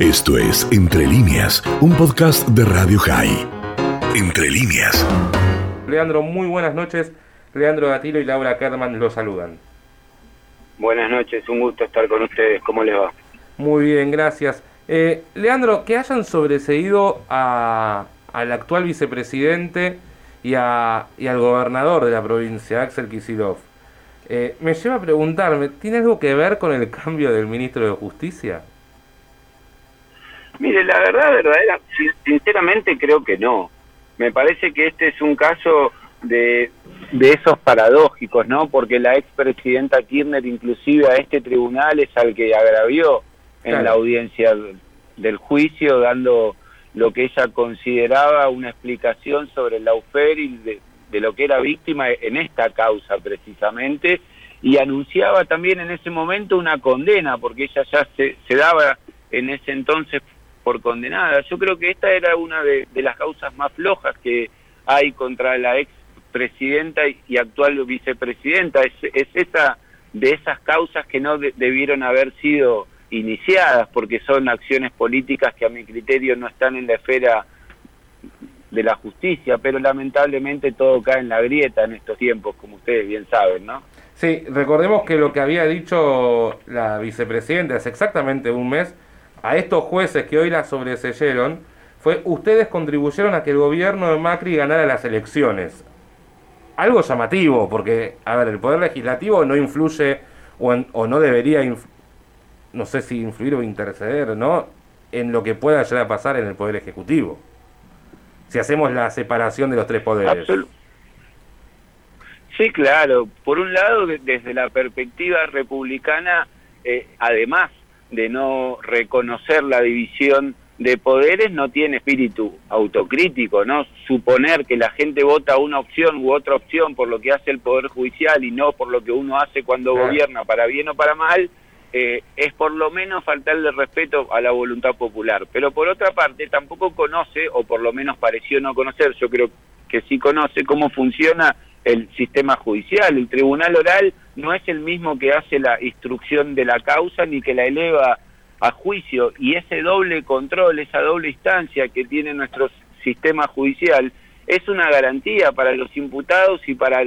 Esto es Entre líneas, un podcast de Radio High. Entre líneas. Leandro, muy buenas noches. Leandro Gatilo y Laura Kerman los saludan. Buenas noches, un gusto estar con ustedes. ¿Cómo les va? Muy bien, gracias. Eh, Leandro, que hayan sobreseído a, al actual vicepresidente y, a, y al gobernador de la provincia, Axel Kisilov, eh, me lleva a preguntarme, ¿tiene algo que ver con el cambio del ministro de Justicia? Mire, la verdad, verdadera, sinceramente creo que no. Me parece que este es un caso de, de esos paradójicos, ¿no? Porque la expresidenta Kirchner inclusive a este tribunal es al que agravió en la audiencia del juicio, dando lo que ella consideraba una explicación sobre el laufer y de, de lo que era víctima en esta causa precisamente, y anunciaba también en ese momento una condena, porque ella ya se, se daba en ese entonces por condenada. Yo creo que esta era una de, las causas más flojas que hay contra la ex presidenta y actual vicepresidenta. Es, es esa de esas causas que no debieron haber sido iniciadas porque son acciones políticas que a mi criterio no están en la esfera de la justicia, pero lamentablemente todo cae en la grieta en estos tiempos, como ustedes bien saben, ¿no? Sí, recordemos que lo que había dicho la vicepresidenta hace exactamente un mes a estos jueces que hoy la sobreseyeron fue ustedes contribuyeron a que el gobierno de Macri ganara las elecciones. Algo llamativo, porque, a ver, el Poder Legislativo no influye o, o no debería, no sé si influir o interceder, ¿no? En lo que pueda llegar a pasar en el Poder Ejecutivo. Si hacemos la separación de los tres poderes. Sí, claro. Por un lado, desde la perspectiva republicana, eh, además de no reconocer la división de poderes no tiene espíritu autocrítico, ¿no? Suponer que la gente vota una opción u otra opción por lo que hace el Poder Judicial y no por lo que uno hace cuando gobierna, para bien o para mal, eh, es por lo menos faltarle respeto a la voluntad popular. Pero por otra parte, tampoco conoce, o por lo menos pareció no conocer, yo creo que sí conoce cómo funciona el sistema judicial. El tribunal oral no es el mismo que hace la instrucción de la causa ni que la eleva a juicio y ese doble control, esa doble instancia que tiene nuestro sistema judicial es una garantía para los imputados y para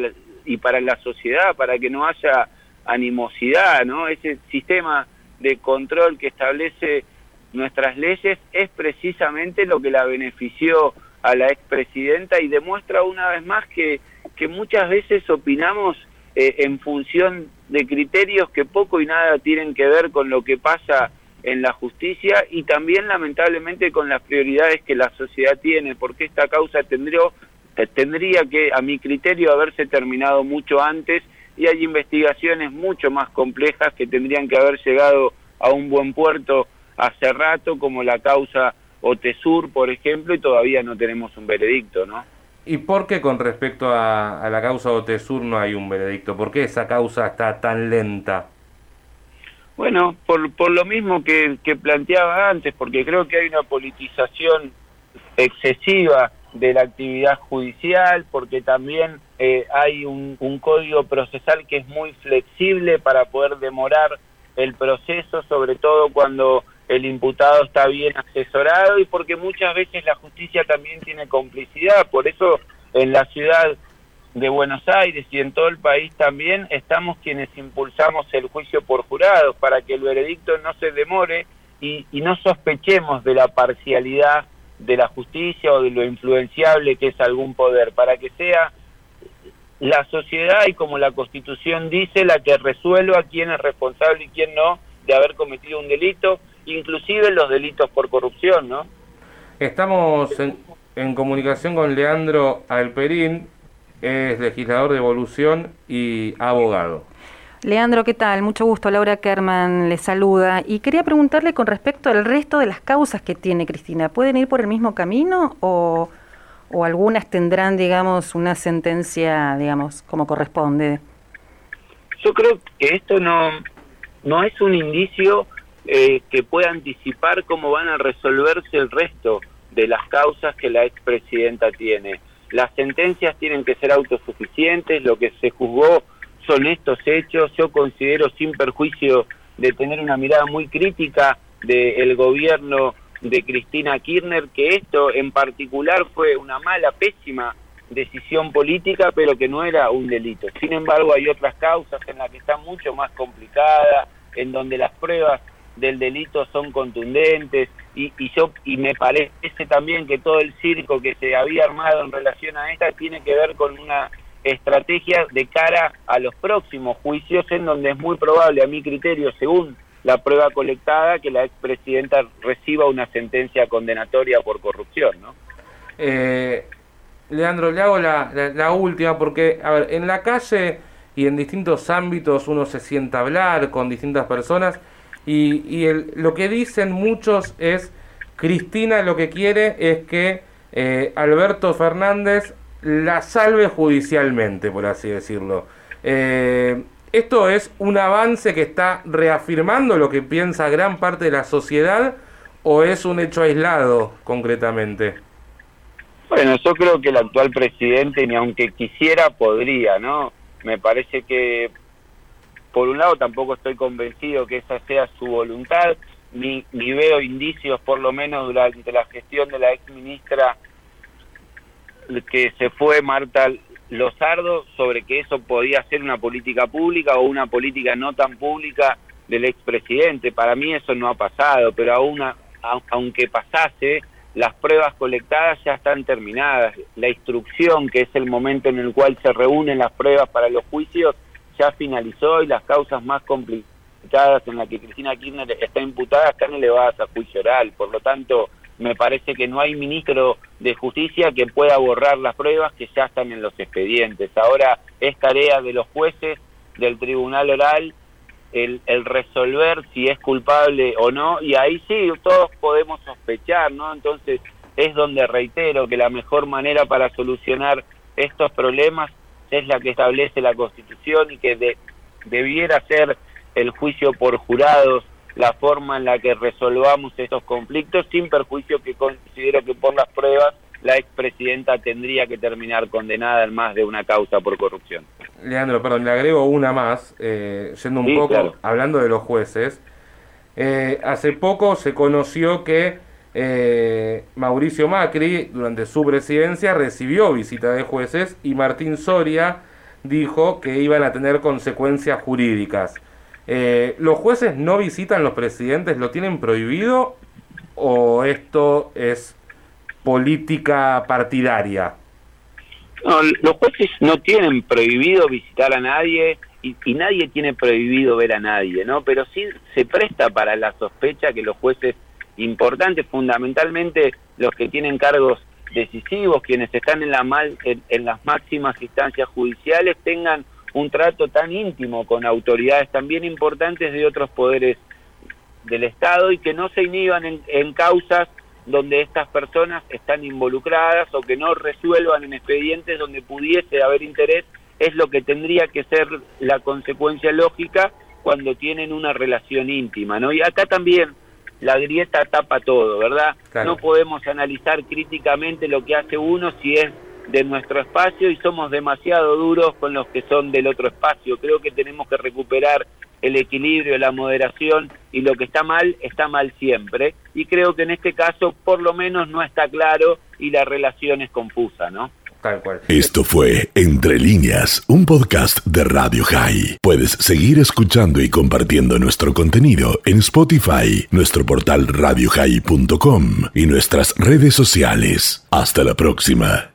y para la sociedad, para que no haya animosidad, ¿no? Ese sistema de control que establece nuestras leyes es precisamente lo que la benefició a la expresidenta y demuestra una vez más que, que muchas veces opinamos eh, en función de criterios que poco y nada tienen que ver con lo que pasa en la justicia y también lamentablemente con las prioridades que la sociedad tiene, porque esta causa tendría, tendría que, a mi criterio, haberse terminado mucho antes y hay investigaciones mucho más complejas que tendrían que haber llegado a un buen puerto hace rato, como la causa Otesur, por ejemplo, y todavía no tenemos un veredicto, ¿no? ¿Y por qué con respecto a, la causa Otesur no hay un veredicto? ¿Por qué esa causa está tan lenta? Bueno, por, por lo mismo que, que planteaba antes, porque creo que hay una politización excesiva de la actividad judicial, porque también eh, hay un, un, código procesal que es muy flexible para poder demorar el proceso, sobre todo cuando el imputado está bien asesorado y porque muchas veces la justicia también tiene complicidad. Por eso en la ciudad de Buenos Aires y en todo el país también estamos quienes impulsamos el juicio por jurados para que el veredicto no se demore y, y no sospechemos de la parcialidad de la justicia o de lo influenciable que es algún poder, para que sea la sociedad y como la Constitución dice, la que resuelva quién es responsable y quién no de haber cometido un delito inclusive los delitos por corrupción, ¿no? Estamos en, comunicación con Leandro Alperín, es legislador de evolución y abogado. Leandro, ¿qué tal? Mucho gusto. Laura Kerman le saluda. Y quería preguntarle con respecto al resto de las causas que tiene Cristina. ¿Pueden ir por el mismo camino o, o algunas tendrán, digamos, una sentencia, digamos, como corresponde? Yo creo que esto no, no es un indicio eh, que pueda anticipar cómo van a resolverse el resto de las causas que la expresidenta tiene. Las sentencias tienen que ser autosuficientes, lo que se juzgó son estos hechos, yo considero sin perjuicio de tener una mirada muy crítica del gobierno de Cristina Kirchner, que esto en particular fue una mala, pésima decisión política, pero que no era un delito. Sin embargo, hay otras causas en las que está mucho más complicada, en donde las pruebas del delito son contundentes y, y yo y me parece también que todo el circo que se había armado en relación a esta tiene que ver con una estrategia de cara a los próximos juicios en donde es muy probable a mi criterio según la prueba colectada que la expresidenta reciba una sentencia condenatoria por corrupción ¿no? Eh, Leandro, le hago la, la, última porque, a ver, en la calle y en distintos ámbitos uno se sienta hablar con distintas personas y, y el, lo que dicen muchos es, Cristina lo que quiere es que eh, Alberto Fernández la salve judicialmente, por así decirlo. Eh, ¿Esto es un avance que está reafirmando lo que piensa gran parte de la sociedad o es un hecho aislado concretamente? Bueno, yo creo que el actual presidente, ni aunque quisiera, podría, ¿no? Me parece que, por un lado, tampoco estoy convencido que esa sea su voluntad, ni, ni veo indicios, por lo menos durante la gestión de la ex ministra que se fue Marta Lozardo, sobre que eso podía ser una política pública o una política no tan pública del expresidente. Para mí eso no ha pasado, pero aún, aunque pasase, las pruebas colectadas ya están terminadas, la instrucción, que es el momento en el cual se reúnen las pruebas para los juicios, ya finalizó y las causas más complicadas en las que Cristina Kirchner está imputada están elevadas a juicio oral. Por lo tanto, me parece que no hay ministro de Justicia que pueda borrar las pruebas que ya están en los expedientes. Ahora es tarea de los jueces del Tribunal Oral el, el, resolver si es culpable o no, y ahí sí, todos podemos sospechar, ¿no? Entonces es donde reitero que la mejor manera para solucionar estos problemas es la que establece la Constitución y que debiera ser el juicio por jurados la forma en la que resolvamos estos conflictos sin perjuicio que considero que por las pruebas la expresidenta tendría que terminar condenada en más de una causa por corrupción. Leandro, perdón, le agrego una más, eh, yendo un poco, hablando de los jueces. Eh, hace poco se conoció que eh, Mauricio Macri, durante su presidencia, recibió visita de jueces y Martín Soria dijo que iban a tener consecuencias jurídicas. ¿Los jueces no visitan los presidentes? ¿Lo tienen prohibido? ¿O esto es política partidaria? No, los jueces no tienen prohibido visitar a nadie y, y, nadie tiene prohibido ver a nadie, ¿no? Pero sí se presta para la sospecha que los jueces importantes, fundamentalmente los que tienen cargos decisivos, quienes están en, la mal, en las máximas instancias judiciales, tengan un trato tan íntimo con autoridades también importantes de otros poderes del Estado y que no se inhiban en, en causas donde estas personas están involucradas o que no resuelvan en expedientes donde pudiese haber interés, es lo que tendría que ser la consecuencia lógica cuando tienen una relación íntima, ¿no? Y acá también la grieta tapa todo, ¿verdad? No podemos analizar críticamente lo que hace uno si es de nuestro espacio y somos demasiado duros con los que son del otro espacio. Creo que tenemos que recuperar el equilibrio, la moderación y lo que está mal está mal siempre. Y creo que en este caso por lo menos no está claro y la relación es confusa, ¿no? Esto fue Entre líneas, un podcast de Radio High. Puedes seguir escuchando y compartiendo nuestro contenido en Spotify, nuestro portal radiohigh.com y nuestras redes sociales. Hasta la próxima.